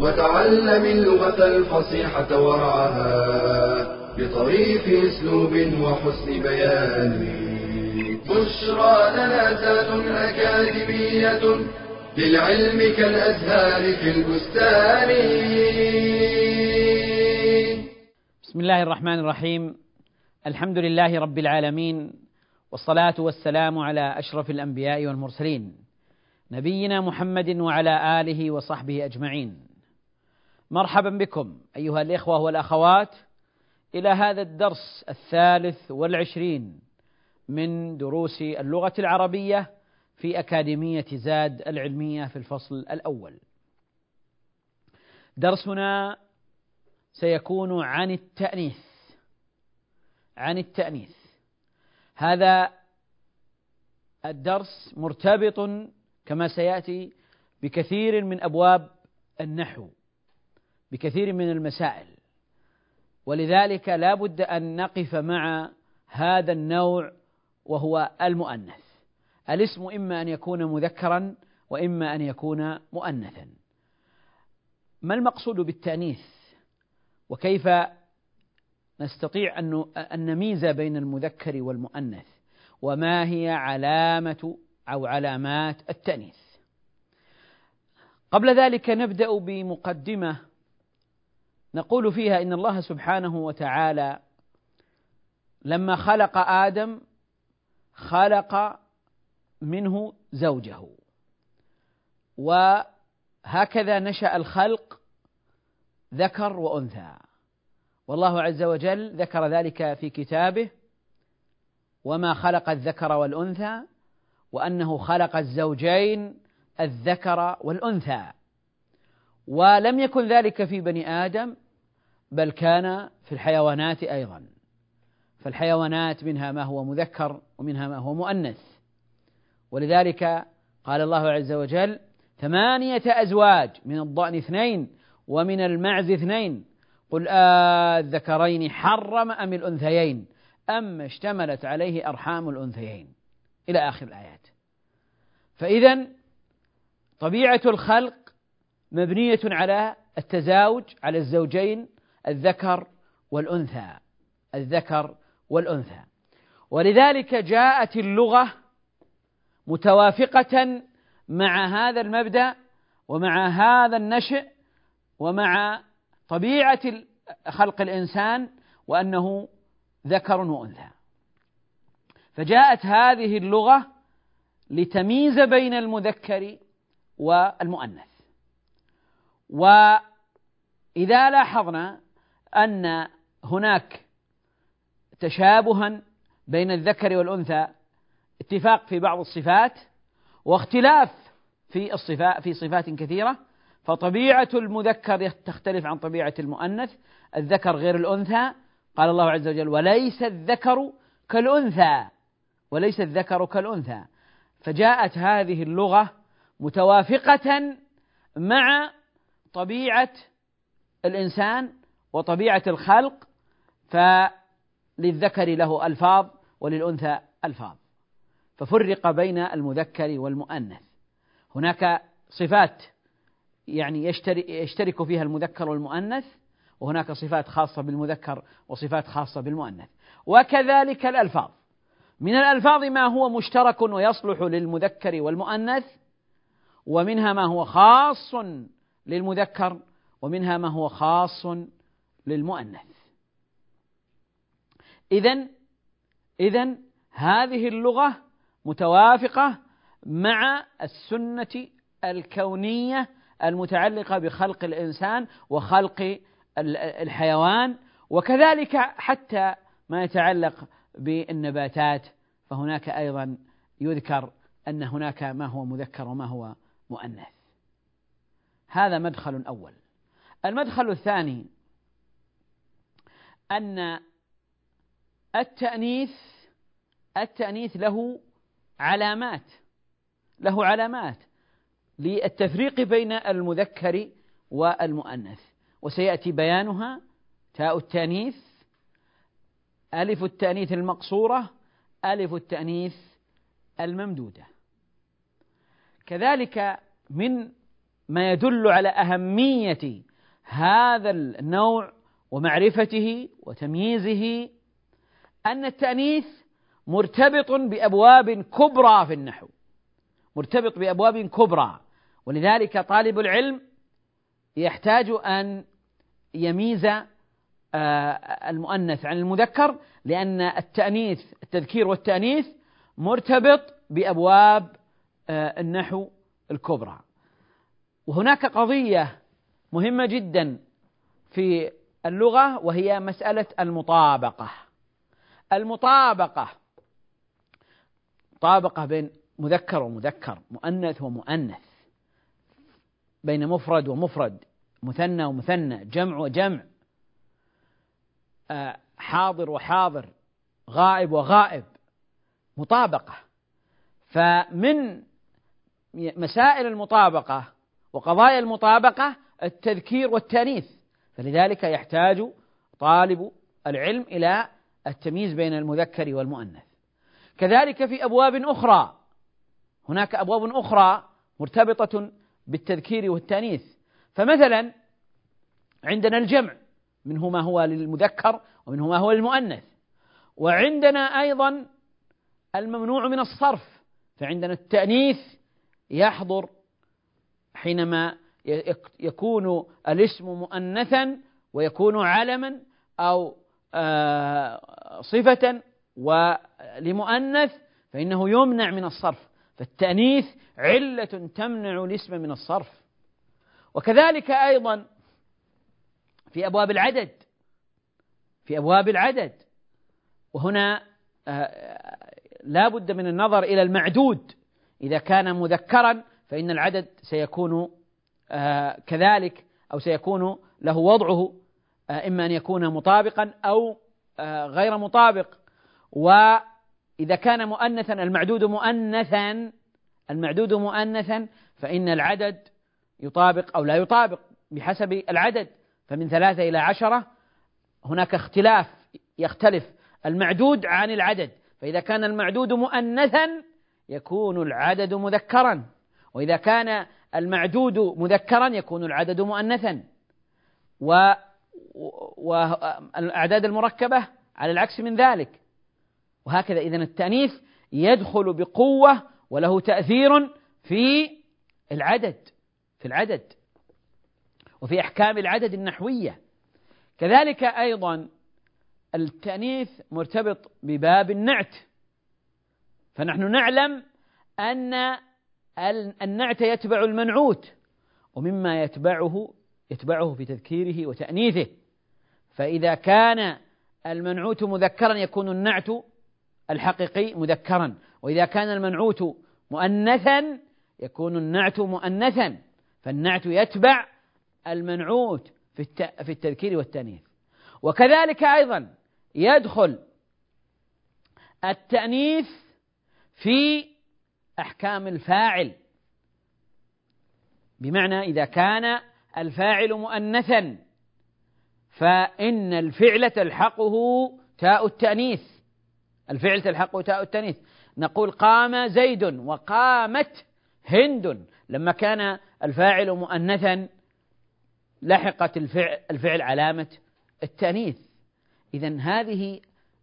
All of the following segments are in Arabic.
وتعلم اللغة الفصيحة ورعاها بطريف أسلوب وحسن بيان. بشرى لنا زاد أكاديمية للعلم كالأزهار في البستان. بسم الله الرحمن الرحيم. الحمد لله رب العالمين والصلاة والسلام على أشرف الأنبياء والمرسلين نبينا محمد وعلى آله وصحبه أجمعين. مرحبا بكم أيها الإخوة والأخوات إلى هذا الدرس الثالث والعشرين من دروس اللغة العربية في أكاديمية زاد العلمية في الفصل الأول. درسنا سيكون عن التأنيث. عن التأنيث. هذا الدرس مرتبط كما سيأتي بكثير من أبواب النحو بكثير من المسائل. ولذلك لا بد أن نقف مع هذا النوع وهو المؤنث. الاسم إما أن يكون مذكرا وإما أن يكون مؤنثا. ما المقصود بالتأنيث؟ وكيف نستطيع أن نميز بين المذكر والمؤنث؟ وما هي علامة أو علامات التأنيث؟ قبل ذلك نبدأ بمقدمة نقول فيها إن الله سبحانه وتعالى لما خلق آدم خلق منه زوجه. وهكذا نشأ الخلق ذكر وأنثى. والله عز وجل ذكر ذلك في كتابه وما خلق الذكر والأنثى وأنه خلق الزوجين الذكر والأنثى. ولم يكن ذلك في بني آدم بل كان في الحيوانات أيضا. فالحيوانات منها ما هو مذكر ومنها ما هو مؤنث. ولذلك قال الله عز وجل ثمانية أزواج من الضأن اثنين ومن المعز اثنين. قل الذكرين حرم أم الأنثيين؟ أم اشتملت عليه أرحام الأنثيين. إلى آخر الآيات. فإذا طبيعة الخلق مبنية على التزاوج على الزوجين الذكر والأنثى الذكر والأنثى. ولذلك جاءت اللغة متوافقة مع هذا المبدأ ومع هذا النشئ ومع طبيعة خلق الإنسان وأنه ذكر وأنثى. فجاءت هذه اللغة لتمييز بين المذكر والمؤنث. وإذا لاحظنا أن هناك تشابها بين الذكر والأنثى اتفاق في بعض الصفات واختلاف في الصفات في صفات كثيرة فطبيعة المذكر تختلف عن طبيعة المؤنث. الذكر غير الأنثى قال الله عز وجل وليس الذكر كالأنثى وليس الذكر كالأنثى فجاءت هذه اللغة متوافقة مع طبيعة الإنسان وطبيعة الخلق فللذكر له ألفاظ وللأنثى ألفاظ. ففرق بين المذكر والمؤنث. هناك صفات يعني يشترك فيها المذكر والمؤنث وهناك صفات خاصة بالمذكر وصفات خاصة بالمؤنث. وكذلك الألفاظ. من الألفاظ ما هو مشترك ويصلح للمذكر والمؤنث ومنها ما هو خاص للمذكر ومنها ما هو خاص للمؤنث. إذا إذا هذه اللغة متوافقة مع السنة الكونية المتعلقة بخلق الإنسان وخلق الحيوان وكذلك حتى ما يتعلق بالنباتات فهناك أيضا يذكر أن هناك ما هو مذكر وما هو مؤنث. هذا مدخل أول. المدخل الثاني أن التأنيث التأنيث له علامات له علامات للتفريق بين المذكر والمؤنث. وسيأتي بيانها تاء التأنيث ألف التأنيث المقصورة ألف التأنيث الممدودة. كذلك من ما يدل على أهمية هذا النوع ومعرفته وتمييزه أن التأنيث مرتبط بأبواب كبرى في النحو مرتبط بأبواب كبرى. ولذلك طالب العلم يحتاج أن يميز آه، المؤنث عن المذكر لأن التأنيث التذكير والتأنيث مرتبط بأبواب آه، النحو الكبرى. وهناك قضية مهمة جدا في اللغة وهي مسألة المطابقة. المطابقة مطابقة بين مذكر ومذكر مؤنث ومؤنث بين مفرد ومفرد مثنى ومثنى جمع وجمع آه، حاضر وحاضر غائب وغائب مطابقة. فمن مسائل المطابقة وقضايا المطابقة التذكير والتأنيث. فلذلك يحتاج طالب العلم إلى التمييز بين المذكر والمؤنث. كذلك في أبواب أخرى هناك أبواب أخرى مرتبطة بالتذكير والتأنيث. فمثلا عندنا الجمع منه ما هو للمذكر ومنه ما هو للمؤنث. وعندنا أيضا الممنوع من الصرف فعندنا التأنيث يحضر حينما يكون الاسم مؤنثا ويكون علما أو آه، صفة ولمؤنث فإنه يمنع من الصرف. فالتأنيث علة تمنع الاسم من الصرف. وكذلك أيضا في أبواب العدد في أبواب العدد. وهنا آه، لا بد من النظر إلى المعدود. إذا كان مذكرا فإن العدد سيكون كذلك أو سيكون له وضعه آه، إما أن يكون مطابقا أو غير مطابق. وإذا كان مؤنثا المعدود مؤنثا المعدود مؤنثا فإن العدد يطابق أو لا يطابق بحسب العدد. فمن ثلاثة إلى عشرة هناك اختلاف يختلف المعدود عن العدد. فإذا كان المعدود مؤنثا يكون العدد مذكرا. وإذا كان المعدود مذكرا يكون العدد مؤنثا. والأعداد المركبة على العكس من ذلك. وهكذا إذا التأنيث يدخل بقوة وله تأثير في العدد في العدد وفي أحكام العدد النحوية. كذلك أيضا التأنيث مرتبط بباب النعت. فنحن نعلم أن النعت يتبع المنعوت ومما يتبعه يتبعه في تذكيره وتأنيثه. فإذا كان المنعوت مذكرا يكون النعت الحقيقي مذكرا. وإذا كان المنعوت مؤنثا يكون النعت مؤنثا. فالنعت يتبع المنعوت في في التذكير والتأنيث. وكذلك أيضا يدخل التأنيث في أحكام الفاعل. بمعنى إذا كان الفاعل مؤنثا فإن الفعل تلحقه تاء التأنيث. الفعل تلحقه تاء التأنيث. نقول قام زيد وقامت هند. لما كان الفاعل مؤنثا لحقت الفعل, الفعل علامة التأنيث. إذا هذه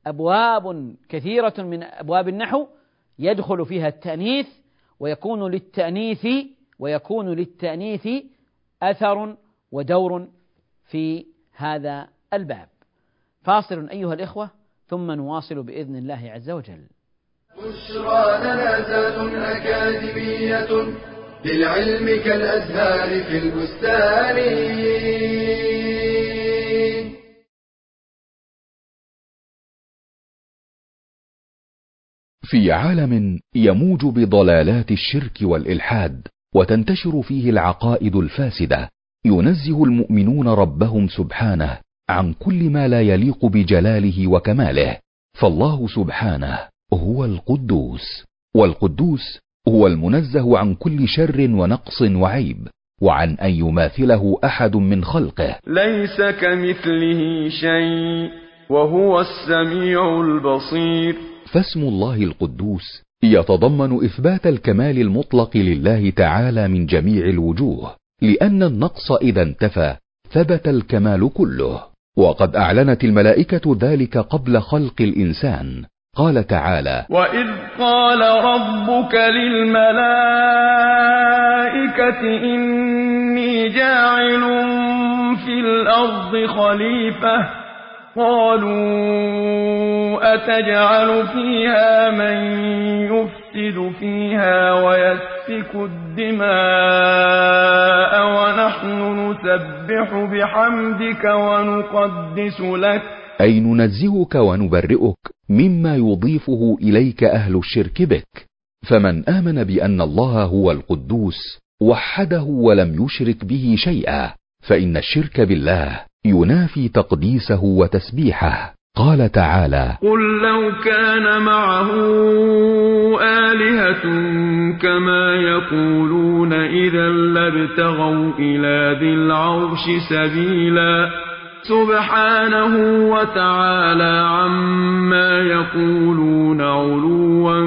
أبواب كثيرة من أبواب النحو يدخل فيها التأنيث ويكون للتأنيث ويكون للتأنيث أثر ودور في هذا الباب. فاصل أيها الإخوة ثم نواصل بإذن الله عز وجل. بشرى لنا أكاديمية للعلم كالأزهار في البستان. في عالم يموج بضلالات الشرك والإلحاد وتنتشر فيه العقائد الفاسدة. ينزه المؤمنون ربهم سبحانه عن كل ما لا يليق بجلاله وكماله. فالله سبحانه هو القدوس والقدوس هو المنزه عن كل شر ونقص وعيب وعن أن يماثله أحد من خلقه. ليس كمثله شيء وهو السميع البصير. فاسم الله القدوس يتضمن إثبات الكمال المطلق لله تعالى من جميع الوجوه لأن النقص إذا انتفى ثبت الكمال كله. وقد أعلنت الملائكة ذلك قبل خلق الإنسان. قال تعالى وإذ قال ربك للملائكة إني جاعل في الأرض خليفة قالوا أتجعل فيها من يفسد فيها ويسفك الدماء ونحن نسبح بحمدك ونقدس لك. أي ننزهك ونبرئك مما يضيفه إليك أهل الشرك بك. فمن آمن بأن الله هو القدوس وحده ولم يشرك به شيئا فإن الشرك بالله. ينافي تقديسه وتسبيحه. قال تعالى قل لو كان معه آلهة كما يقولون إذا لابتغوا إلى ذي العرش سبيلا. سبحانه وتعالى عما يقولون علوا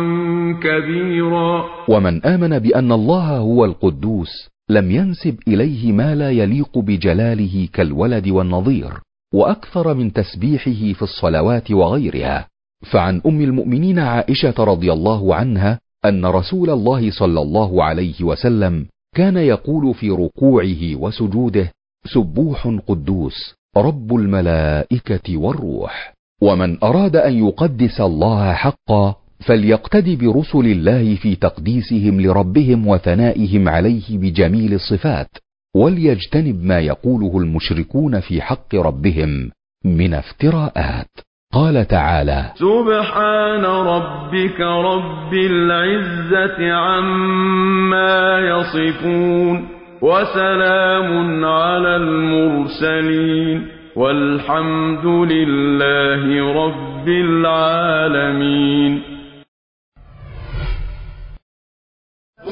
كبيرا. ومن آمن بأن الله هو القدوس لم ينسب إليه ما لا يليق بجلاله كالولد والنظير وأكثر من تسبيحه في الصلوات وغيرها. فعن أم المؤمنين عائشة رضي الله عنها أن رسول الله صلى الله عليه وسلم كان يقول في ركوعه وسجوده سبوح قدوس رب الملائكة والروح ومن أراد أن يقدس الله حقا فليقتد برسل الله في تقديسهم لربهم وثنائهم عليه بجميل الصفات وليجتنب ما يقوله المشركون في حق ربهم من افتراءات. قال تعالى سبحان ربك رب العزة عما يصفون وسلام على المرسلين والحمد لله رب العالمين.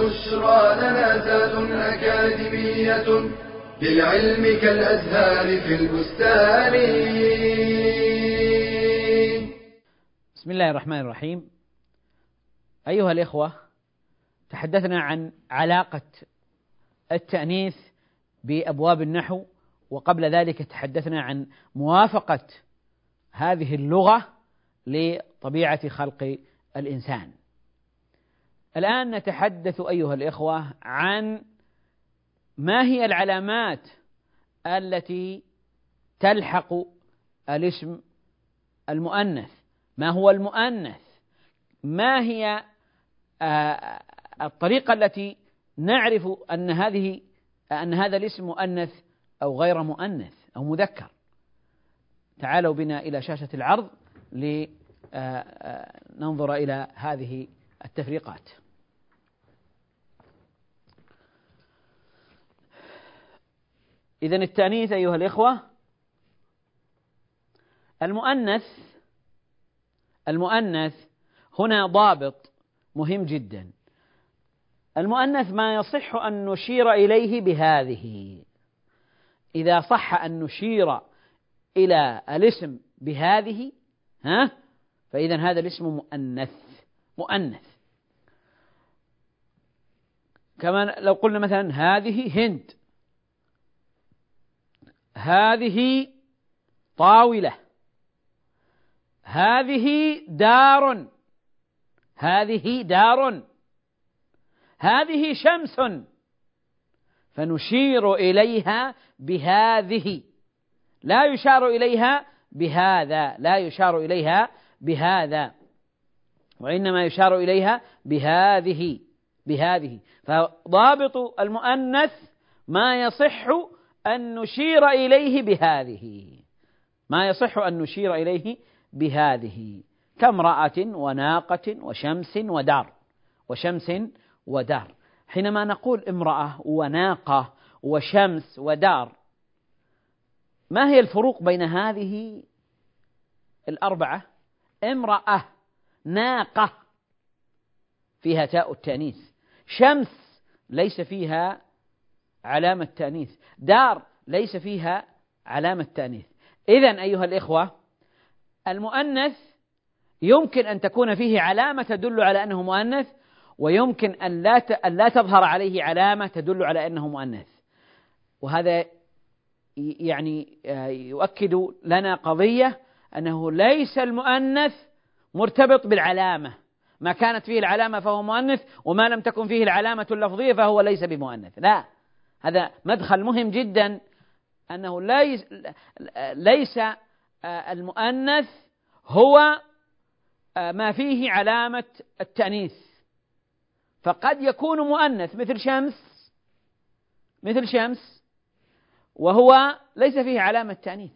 بشرى لنا ذات أكاديمية للعلم كالأزهار في البستان. بسم الله الرحمن الرحيم. أيها الإخوة تحدثنا عن علاقة التأنيث بأبواب النحو وقبل ذلك تحدثنا عن موافقة هذه اللغة لطبيعة خلق الإنسان. الآن نتحدث أيها الإخوة عن ما هي العلامات التي تلحق الاسم المؤنث؟ ما هو المؤنث؟ ما هي آه، الطريقة التي نعرف أن هذه أن هذا الاسم مؤنث أو غير مؤنث أو مذكر؟ تعالوا بنا إلى شاشة العرض لننظر إلى هذه التفريقات. إذا التأنيث أيها الإخوة المؤنث المؤنث هنا ضابط مهم جدا. المؤنث ما يصح أن نشير إليه بهذه. إذا صح أن نشير إلى الاسم بهذه ها؟ فإذا هذا الاسم مؤنث. مؤنث. كما لو قلنا مثلا هذه هند. هذه طاولة. هذه دار. هذه دار. هذه شمس. فنشير إليها بهذه. لا يشار إليها بهذا. لا يشار إليها بهذا. وإنما يشار إليها بهذه بهذه. فضابط المؤنث ما يصح أن نشير إليه بهذه. ما يصح أن نشير إليه بهذه. كامرأة وناقة وشمس ودار وشمس ودار. حينما نقول امرأة وناقة وشمس ودار ما هي الفروق بين هذه الأربعة؟ امرأة ناقة فيها تاء التانيث. شمس ليس فيها علامة تانيث. دار ليس فيها علامة تانيث. إذا أيها الإخوة المؤنث يمكن أن تكون فيه علامة تدل على أنه مؤنث ويمكن أن لا أن لا تظهر عليه علامة تدل على أنه مؤنث. وهذا يعني آه، يؤكد لنا قضية أنه ليس المؤنث مرتبط بالعلامة. ما كانت فيه العلامة فهو مؤنث وما لم تكن فيه العلامة اللفظية فهو ليس بمؤنث. لا هذا مدخل مهم جدا أنه ليس, ليس آه، المؤنث هو آه، ما فيه علامة التأنيث. فقد يكون مؤنث مثل شمس مثل شمس وهو ليس فيه علامة تأنيث.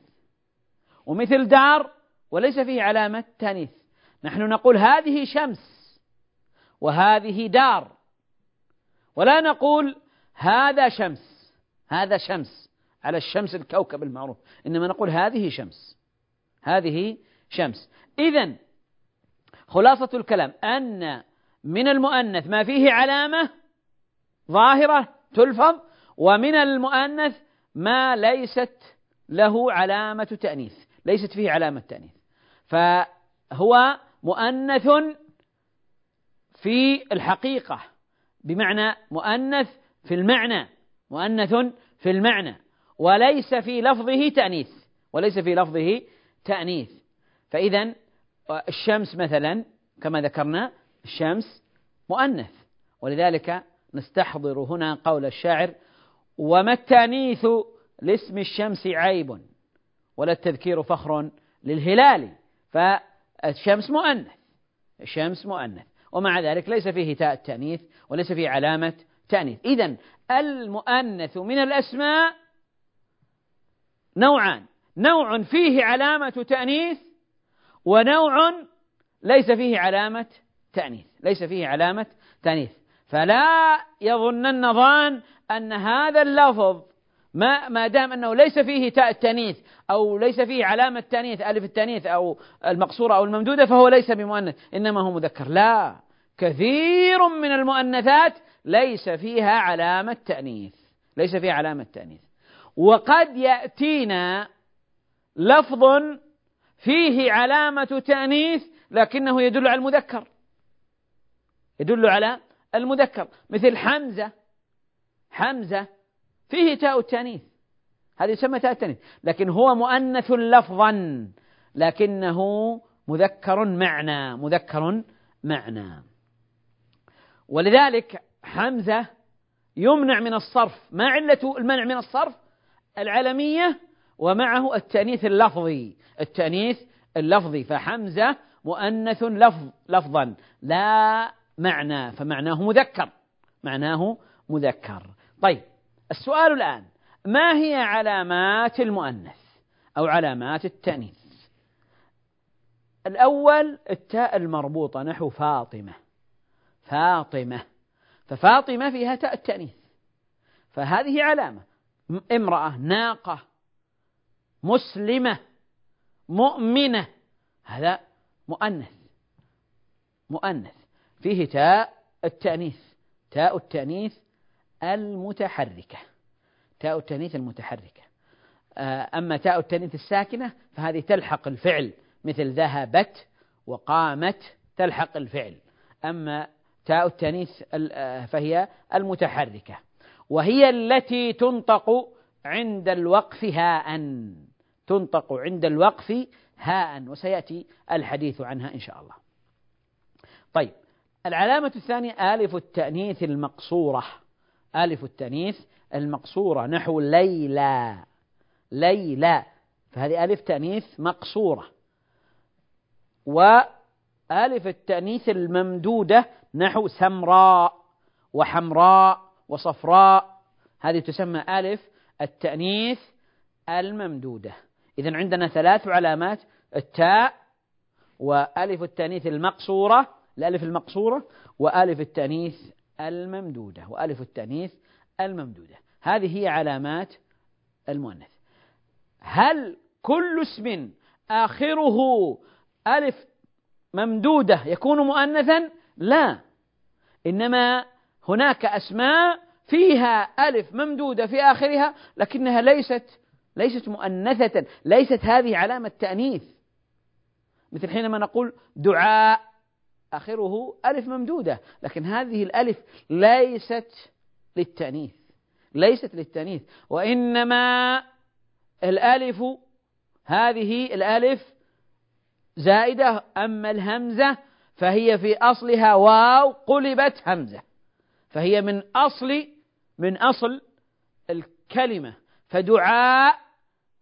ومثل دار وليس فيه علامة تأنيث. نحن نقول هذه شمس وهذه دار ولا نقول هذا شمس هذا شمس على الشمس الكوكب المعروف إنما نقول هذه شمس هذه شمس. إذا خلاصة الكلام أن من المؤنث ما فيه علامة ظاهرة تلفظ ومن المؤنث ما ليست له علامة تأنيث ليست فيه علامة تأنيث. فهو مؤنث في الحقيقة. بمعنى مؤنث في المعنى. مؤنث في المعنى. وليس في لفظه تأنيث. وليس في لفظه تأنيث. فإذا الشمس مثلا كما ذكرنا الشمس مؤنث. ولذلك نستحضر هنا قول الشاعر وما التأنيث لاسم الشمس عيب ولا التذكير فخر للهلال. فالشمس مؤنث. الشمس مؤنث. ومع ذلك ليس فيه تاء التأنيث وليس فيه علامة تأنيث. إذا المؤنث من الأسماء نوعان. نوع فيه علامة تأنيث ونوع ليس فيه علامة تأنيث. ليس فيه علامة تأنيث. فلا يظنن ظان أن هذا اللفظ ما ما دام أنه ليس فيه تاء التانيث أو ليس فيه علامة تانيث ألف التانيث أو المقصورة أو الممدودة فهو ليس بمؤنث إنما هو مذكر. لا كثير من المؤنثات ليس فيها علامة تانيث ليس فيها علامة تانيث. وقد يأتينا لفظ فيه علامة تانيث لكنه يدل على المذكر. يدل على المذكر. مثل حمزة. حمزة فيه تاء التانيث. هذه يسمى تاء التانيث. لكن هو مؤنث لفظا لكنه مذكر معنى مذكر معنى. ولذلك حمزة يمنع من الصرف. ما علة المنع من الصرف؟ العلمية ومعه التأنيث اللفظي. التأنيث اللفظي. فحمزة مؤنث لفظ لفظا. لا معنى فمعناه مذكر. معناه مذكر. طيب السؤال الآن ما هي علامات المؤنث أو علامات التأنيث؟ الأول التاء المربوطة نحو فاطمة. فاطمة. ففاطمة فيها تاء التأنيث. فهذه علامة. امرأة ناقة مسلمة مؤمنة. هذا مؤنث. مؤنث. فيه تاء التأنيث. تاء التأنيث المتحركة. تاء التأنيث المتحركة. آه، أما تاء التأنيث الساكنة فهذه تلحق الفعل مثل ذهبت وقامت تلحق الفعل. أما تاء التأنيث آه، فهي المتحركة. وهي التي تنطق عند الوقف هاء. تنطق عند الوقف هاء. وسيأتي الحديث عنها إن شاء الله. طيب العلامة الثانية آلف التأنيث المقصورة. ألف التأنيث المقصورة نحو ليلى. ليلى. فهذه ألف تأنيث مقصورة. وألف التأنيث الممدودة نحو سمراء وحمراء وصفراء. هذه تسمى ألف التأنيث الممدودة. إذا عندنا ثلاث علامات التاء وألف التأنيث المقصورة الألف المقصورة وألف التأنيث الممدودة وألف التأنيث الممدودة. هذه هي علامات المؤنث. هل كل اسم آخره ألف ممدودة يكون مؤنثا؟ لا. إنما هناك أسماء فيها ألف ممدودة في آخرها لكنها ليست ليست مؤنثة ليست هذه علامة تأنيث. مثل حينما نقول دعاء آخره ألف ممدودة لكن هذه الألف ليست للتأنيث ليست للتأنيث وإنما الألف هذه الألف زائدة أما الهمزة فهي في أصلها واو قلبت همزة فهي من أصل من أصل الكلمة فدعاء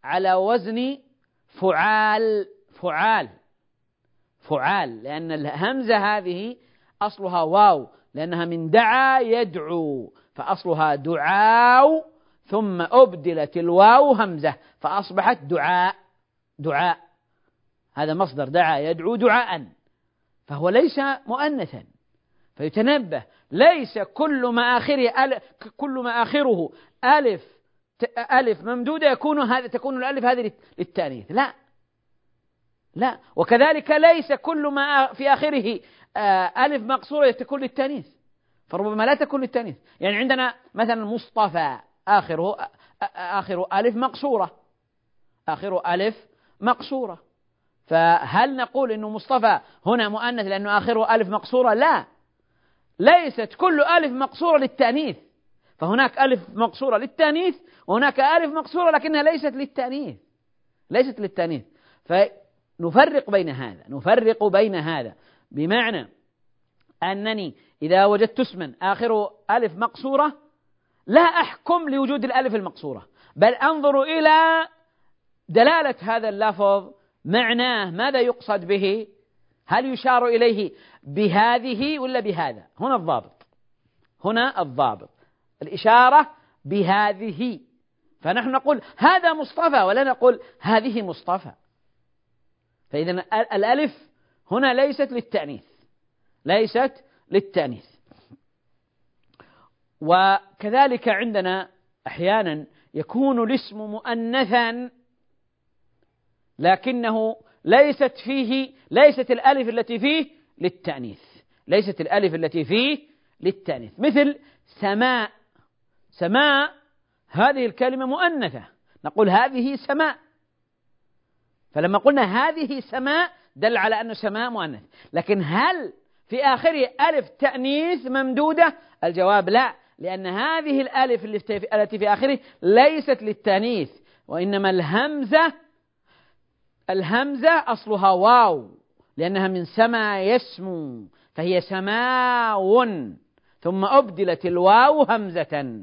على وزن فعال فعال. فعال لأن الهمزة هذه أصلها واو لأنها من دعا يدعو فأصلها دعاو ثم أبدلت الواو همزة فأصبحت دعاء دعاء. هذا مصدر دعا يدعو دعاء فهو ليس مؤنثا فيتنبه ليس كل ما آخره كل ما آخره ألف ألف ممدودة يكون هذا تكون الألف هذه للتأنيث لا. لا. وكذلك ليس كل ما في آخره آه، ألف مقصورة تكون للتأنيث فربما لا تكون للتأنيث. يعني عندنا مثلا مصطفى آخره آخر ألف مقصورة. آخر ألف مقصورة. فهل نقول أنه مصطفى هنا مؤنث لأنه آخره ألف مقصورة؟ لا. ليست كل ألف مقصورة للتأنيث. فهناك ألف مقصورة للتأنيث وهناك ألف مقصورة لكنها ليست للتأنيث. ليست للتأنيث. فنفرق بين هذا نفرق بين هذا. بمعنى أنني إذا وجدت اسما آخره ألف مقصورة لا أحكم لوجود الألف المقصورة بل أنظر إلى دلالة هذا اللفظ معناه ماذا يقصد به هل يشار إليه بهذه ولا بهذا؟ هنا الضابط. هنا الضابط. الإشارة بهذه. فنحن نقول هذا مصطفى ولا نقول هذه مصطفى. فإذا الألف هنا ليست للتأنيث. ليست للتأنيث. وكذلك عندنا أحيانا يكون الاسم مؤنثا لكنه ليست فيه ليست الألف التي فيه للتأنيث. ليست الألف التي فيه للتأنيث. مثل سماء. سماء هذه الكلمة مؤنثة. نقول هذه سماء. فلما قلنا هذه سماء دل على أنه سماء مؤنث. لكن هل في آخره ألف تأنيث ممدودة؟ الجواب لا لأن هذه الألف التي في آخره ليست للتأنيث وإنما الهمزة الهمزة أصلها واو لأنها من سما يسمو فهي سماو ثم أبدلت الواو همزة.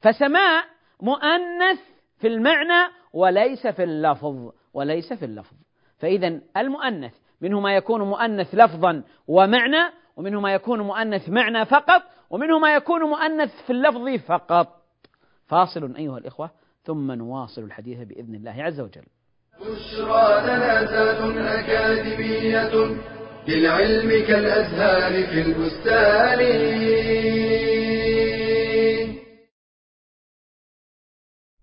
فسماء مؤنث في المعنى وليس في اللفظ. وليس في اللفظ. فإذا المؤنث منه ما يكون مؤنث لفظا ومعنى ومنه ما يكون مؤنث معنى فقط ومنه ما يكون مؤنث في اللفظ فقط. فاصل أيها الإخوة ثم نواصل الحديث بإذن الله عز وجل. بشرى لنا أكاديمية للعلم كالأزهار في البستان.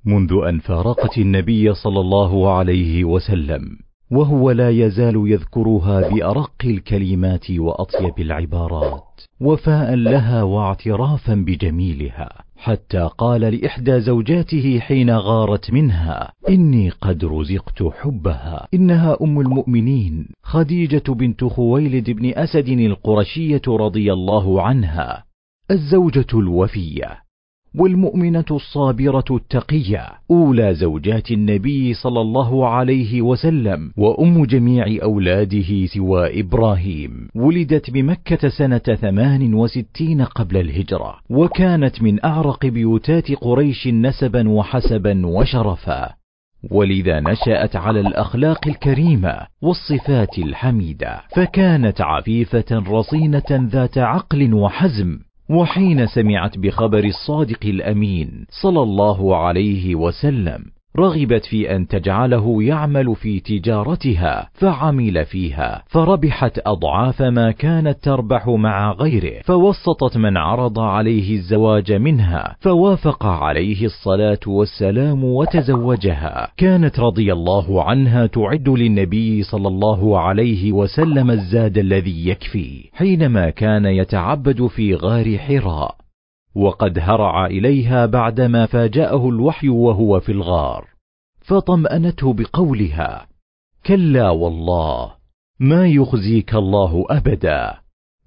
منذ أن فارقت النبي صلى الله عليه وسلم وهو لا يزال يذكرها بأرق الكلمات وأطيب العبارات وفاء لها واعترافا بجميلها. حتى قال لإحدى زوجاته حين غارت منها إني قد رزقت حبها. إنها أم المؤمنين. خديجة بنت خويلد بن أسد القرشية رضي الله عنها الزوجة الوفية. والمؤمنة الصابرة التقية. أولى زوجات النبي صلى الله عليه وسلم وأم جميع أولاده سوى إبراهيم. ولدت بمكة سنة ثمان وستين قبل الهجرة. وكانت من أعرق بيوتات قريش نسبا وحسبا وشرفا. ولذا نشأت على الأخلاق الكريمة والصفات الحميدة. فكانت عفيفة رصينة ذات عقل وحزم وحين سمعت بخبر الصادق الأمين صلى الله عليه وسلم رغبت في أن تجعله يعمل في تجارتها فعمل فيها فربحت أضعاف ما كانت تربح مع غيره فوسطت من عرض عليه الزواج منها فوافق عليه الصلاة والسلام وتزوجها. كانت رضي الله عنها تعد للنبي صلى الله عليه وسلم الزاد الذي يكفي حينما كان يتعبد في غار حراء. وقد هرع إليها بعدما فاجأه الوحي وهو في الغار فطمأنته بقولها كلا والله ما يخزيك الله أبدا.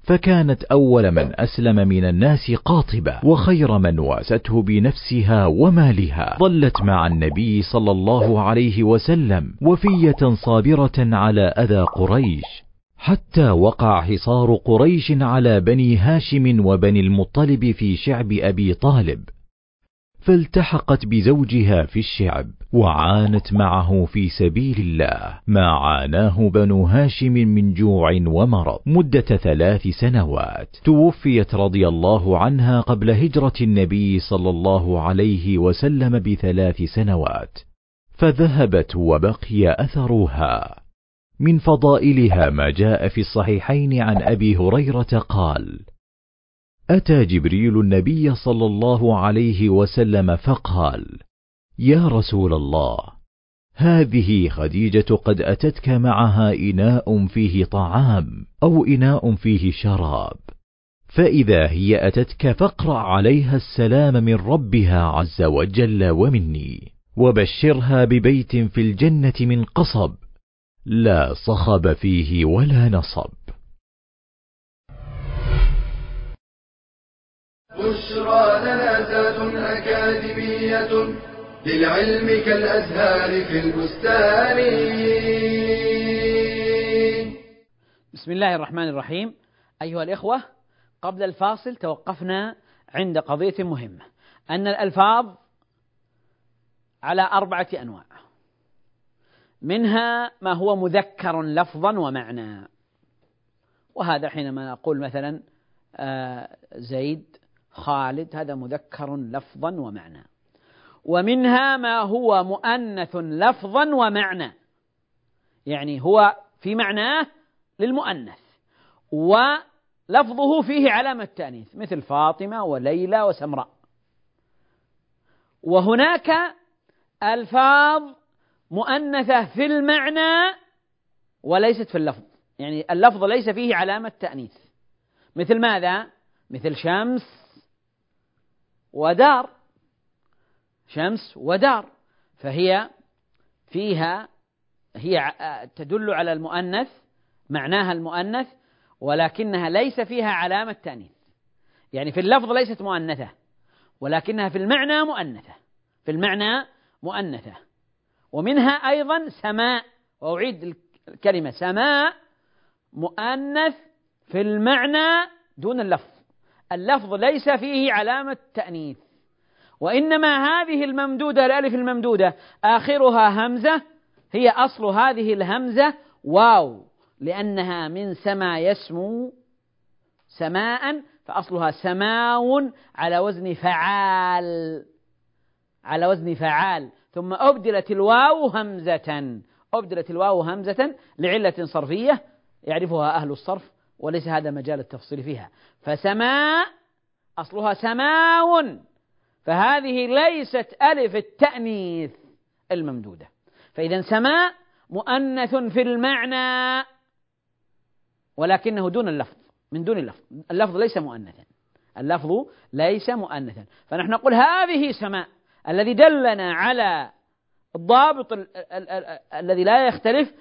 فكانت أول من أسلم من الناس قاطبة وخير من واسته بنفسها ومالها. ظلت مع النبي صلى الله عليه وسلم وفية صابرة على أذى قريش. حتى وقع حصار قريش على بني هاشم وبني المطلب في شعب أبي طالب فالتحقت بزوجها في الشعب وعانت معه في سبيل الله. ما عاناه بنو هاشم من جوع ومرض مدة ثلاث سنوات. توفيت رضي الله عنها قبل هجرة النبي صلى الله عليه وسلم بثلاث سنوات فذهبت وبقي أثرها. من فضائلها ما جاء في الصحيحين عن أبي هريرة قال أتى جبريل النبي صلى الله عليه وسلم فقال يا رسول الله هذه خديجة قد أتتك معها إناء فيه طعام أو إناء فيه شراب فإذا هي أتتك فاقرأ عليها السلام من ربها عز وجل ومني وبشرها ببيت في الجنة من قصب لا صخب فيه ولا نصب. بشرى لنا ذات أكاديمية للعلم كالأزهار في البستان. بسم الله الرحمن الرحيم. أيها الإخوة قبل الفاصل توقفنا عند قضية مهمة أن الألفاظ على أربعة أنواع. منها ما هو مذكر لفظا ومعنى. وهذا حينما نقول مثلا آه، زيد خالد هذا مذكر لفظا ومعنى. ومنها ما هو مؤنث لفظا ومعنى. يعني هو في معناه للمؤنث. ولفظه فيه علامة تأنيث مثل فاطمة وليلى وسمراء. وهناك ألفاظ مؤنثة في المعنى وليست في اللفظ. يعني اللفظ ليس فيه علامة تأنيث. مثل ماذا؟ مثل شمس ودار. شمس ودار. فهي فيها هي تدل على المؤنث معناها المؤنث ولكنها ليس فيها علامة تأنيث. يعني في اللفظ ليست مؤنثة ولكنها في المعنى مؤنثة. في المعنى مؤنثة. ومنها أيضا سماء وأعيد الكلمة سماء مؤنث في المعنى دون اللفظ. اللفظ ليس فيه علامة تأنيث. وإنما هذه الممدودة الألف الممدودة آخرها همزة هي أصل هذه الهمزة واو لأنها من سما يسمو سماء فأصلها سماو على وزن فعال على وزن فعال. ثم أبدلت الواو همزة. أبدلت الواو همزة لعلة صرفية يعرفها أهل الصرف وليس هذا مجال التفصيل فيها. فسماء أصلها سماو. فهذه ليست ألف التأنيث الممدودة. فإذا سماء مؤنث في المعنى ولكنه دون اللفظ من دون اللفظ. اللفظ ليس مؤنثا. اللفظ ليس مؤنثا. فنحن نقول هذه سماء. الذي دلنا على الضابط الذي لا يختلف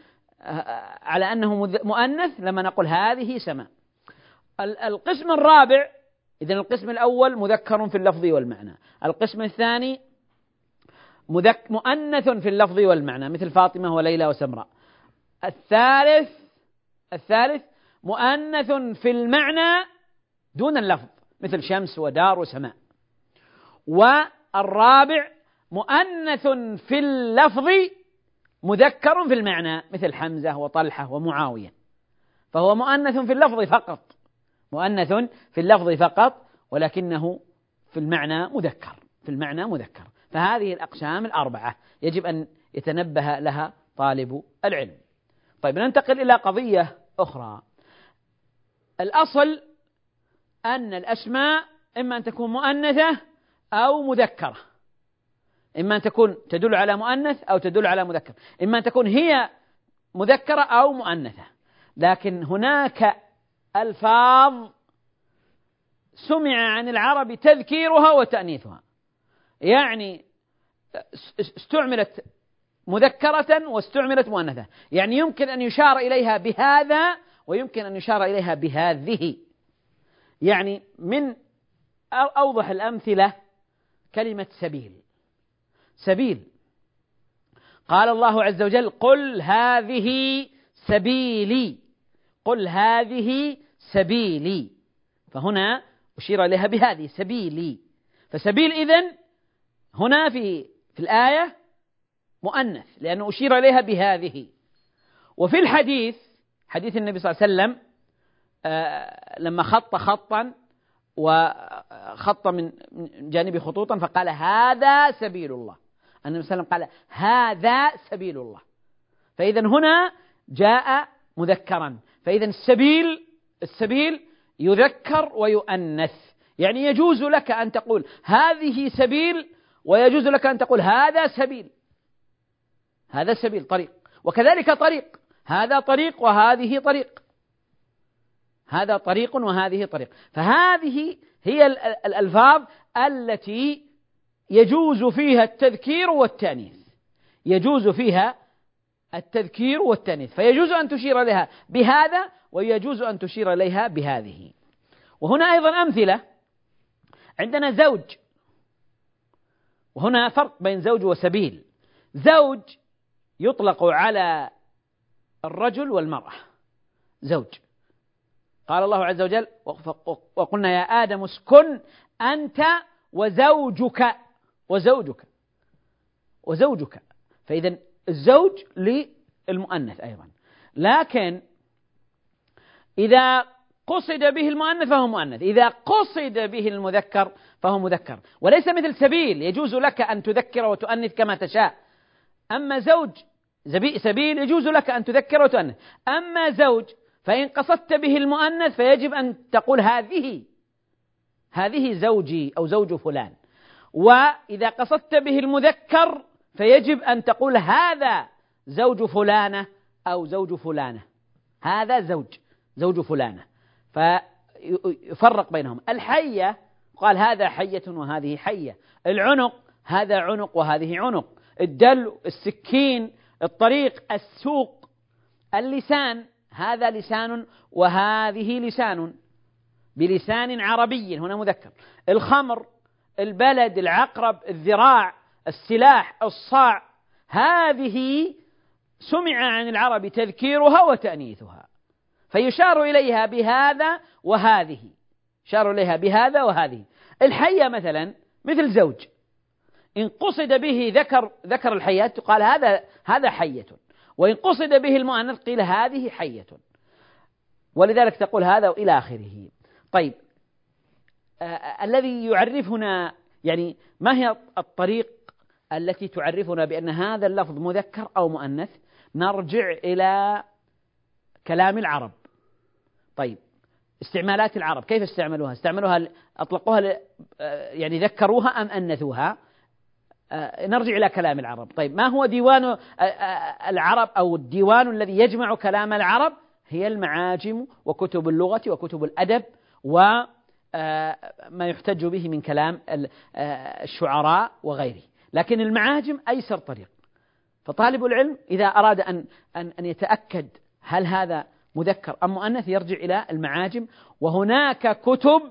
على أنه مؤنث لما نقول هذه سماء. القسم الرابع إذا القسم الأول مذكر في اللفظ والمعنى. القسم الثاني مذك مؤنث في اللفظ والمعنى مثل فاطمة وليلى وسمراء. الثالث الثالث مؤنث في المعنى دون اللفظ مثل شمس ودار وسماء. والرابع مؤنث في اللفظ مذكر في المعنى مثل حمزة وطلحة ومعاوية. فهو مؤنث في اللفظ فقط مؤنث في اللفظ فقط ولكنه في المعنى مذكر في المعنى مذكر. فهذه الأقسام الأربعة يجب أن يتنبه لها طالب العلم. طيب ننتقل إلى قضية أخرى. الأصل أن الأسماء إما أن تكون مؤنثة أو مذكرة. إما أن تكون تدل على مؤنث أو تدل على مذكر. إما أن تكون هي مذكرة أو مؤنثة. لكن هناك ألفاظ سمع عن العرب تذكيرها وتأنيثها. يعني استعملت مذكرة واستعملت مؤنثة. يعني يمكن أن يشار إليها بهذا ويمكن أن يشار إليها بهذه. يعني من أوضح الأمثلة كلمة سبيل. سبيل. قال الله عز وجل قل هذه سبيلي. قل هذه سبيلي. فهنا أشير إليها بهذه سبيلي. فسبيل إذن هنا في في الآية مؤنث لأنه أشير إليها بهذه. وفي الحديث حديث النبي صلى الله عليه وسلم آه لما خط خطا وخط من جانب خطوطا فقال هذا سبيل الله. النبي صلى الله عليه وسلم قال هذا سبيل الله. فإذا هنا جاء مذكرا. فإذا السبيل السبيل يذكر ويؤنث. يعني يجوز لك أن تقول هذه سبيل ويجوز لك أن تقول هذا سبيل. هذا سبيل طريق. وكذلك طريق. هذا طريق وهذه طريق. هذا طريق وهذه طريق. فهذه هي الألفاظ التي يجوز فيها التذكير والتأنيث. يجوز فيها التذكير والتأنيث. فيجوز أن تشير لها بهذا ويجوز أن تشير إليها بهذه. وهنا أيضا أمثلة. عندنا زوج. وهنا فرق بين زوج وسبيل. زوج يطلق على الرجل والمرأة. زوج. قال الله عز وجل وقلنا يا آدم اسكن أنت وزوجك وزوجك وزوجك. فإذا الزوج للمؤنث أيضا. لكن إذا قصد به المؤنث فهو مؤنث. إذا قصد به المذكر فهو مذكر. وليس مثل سبيل يجوز لك أن تذكر وتؤنث كما تشاء. أما زوج سبيل يجوز لك أن تذكر وتؤنث. أما زوج فإن قصدت به المؤنث فيجب أن تقول هذه هذه زوجي أو زوج فلان. وإذا قصدت به المذكر فيجب أن تقول هذا زوج فلانة أو زوج فلانة. هذا زوج زوج فلانة. فيفرق بينهم. الحية قال هذا حية وهذه حية. العنق هذا عنق وهذه عنق. الدلو السكين الطريق السوق اللسان. هذا لسان وهذه لسان بلسان عربي هنا مذكر. الخمر البلد العقرب الذراع السلاح الصاع هذه سمع عن العرب تذكيرها وتأنيثها فيشار إليها بهذا وهذه يشار إليها بهذا وهذه. الحية مثلا مثل زوج إن قصد به ذكر ذكر الحيات قال هذا هذا حية. وإن قصد به المؤنث قيل هذه حية. ولذلك تقول هذا وإلى آخره. طيب آه, الذي يعرفنا يعني ما هي الطريق التي تعرفنا بأن هذا اللفظ مذكر أو مؤنث؟ نرجع إلى كلام العرب. طيب استعمالات العرب كيف استعملوها؟ استعملوها أطلقوها آه، يعني ذكروها أم أنثوها؟ نرجع إلى كلام العرب. طيب ما هو ديوان العرب أو الديوان الذي يجمع كلام العرب؟ هي المعاجم وكتب اللغة وكتب الأدب و آه، ما يحتج به من كلام آه، الشعراء وغيره. لكن المعاجم أيسر طريق. فطالب العلم إذا أراد أن أن أن يتأكد هل هذا مذكر أم مؤنث يرجع إلى المعاجم. وهناك كتب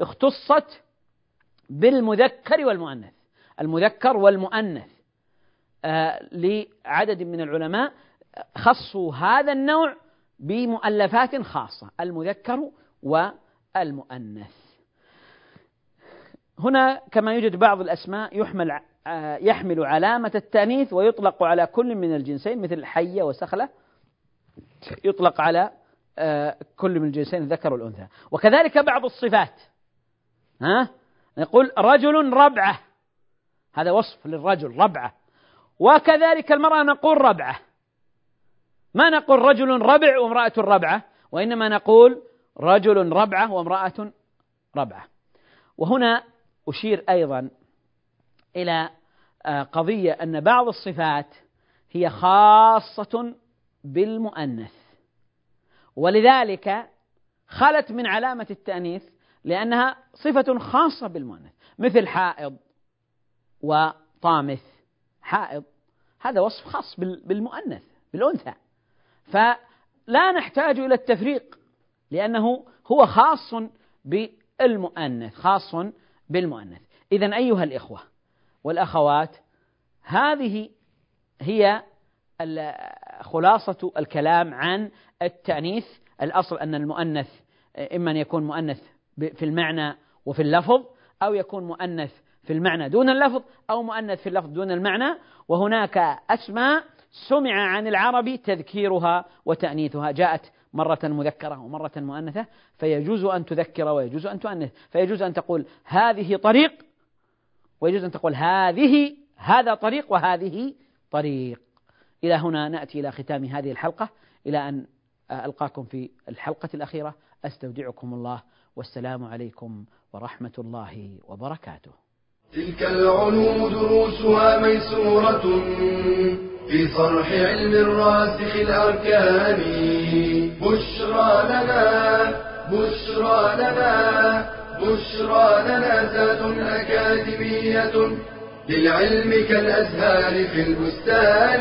اختصت بالمذكر والمؤنث. المذكر والمؤنث. آه، لعدد من العلماء خصوا هذا النوع بمؤلفات خاصة المذكر والمؤنث. هنا كما يوجد بعض الأسماء يحمل آه، يحمل علامة التأنيث ويطلق على كل من الجنسين مثل حية وسخلة. يطلق على آه، كل من الجنسين الذكر والأنثى. وكذلك بعض الصفات. ها؟ نقول رجل ربعة. هذا وصف للرجل ربعة. وكذلك المرأة نقول ربعة. ما نقول رجل ربع وامرأة ربعة وإنما نقول رجل ربعة وامرأة ربعة. وهنا أشير أيضا إلى آه، قضية أن بعض الصفات هي خاصة بالمؤنث. ولذلك خلت من علامة التأنيث لأنها صفة خاصة بالمؤنث. مثل حائض وطامث حائض. هذا وصف خاص بالمؤنث بالأنثى. فلا نحتاج إلى التفريق لأنه هو خاص بالمؤنث خاص بالمؤنث. إذا أيها الإخوة والأخوات هذه هي خلاصة الكلام عن التأنيث. الأصل أن المؤنث إما أن يكون مؤنث في المعنى وفي اللفظ أو يكون مؤنث في المعنى دون اللفظ أو مؤنث في اللفظ دون المعنى وهناك أسماء سمع عن العرب تذكيرها وتأنيثها جاءت مرة مذكرة ومرة مؤنثة فيجوز أن تذكر ويجوز أن تؤنث فيجوز أن تقول هذه طريق ويجوز أن تقول هذه هذا طريق وهذه طريق. إلى هنا نأتي إلى ختام هذه الحلقة إلى أن ألقاكم في الحلقة الأخيرة. أستودعكم الله والسلام عليكم ورحمة الله وبركاته. تلك العلوم دروسها ميسورة في صرح علم الراسخ الأركان. بشرى لنا بشرى لنا بشرى لنا ذات أكاديمية للعلم كالأزهار في البستان.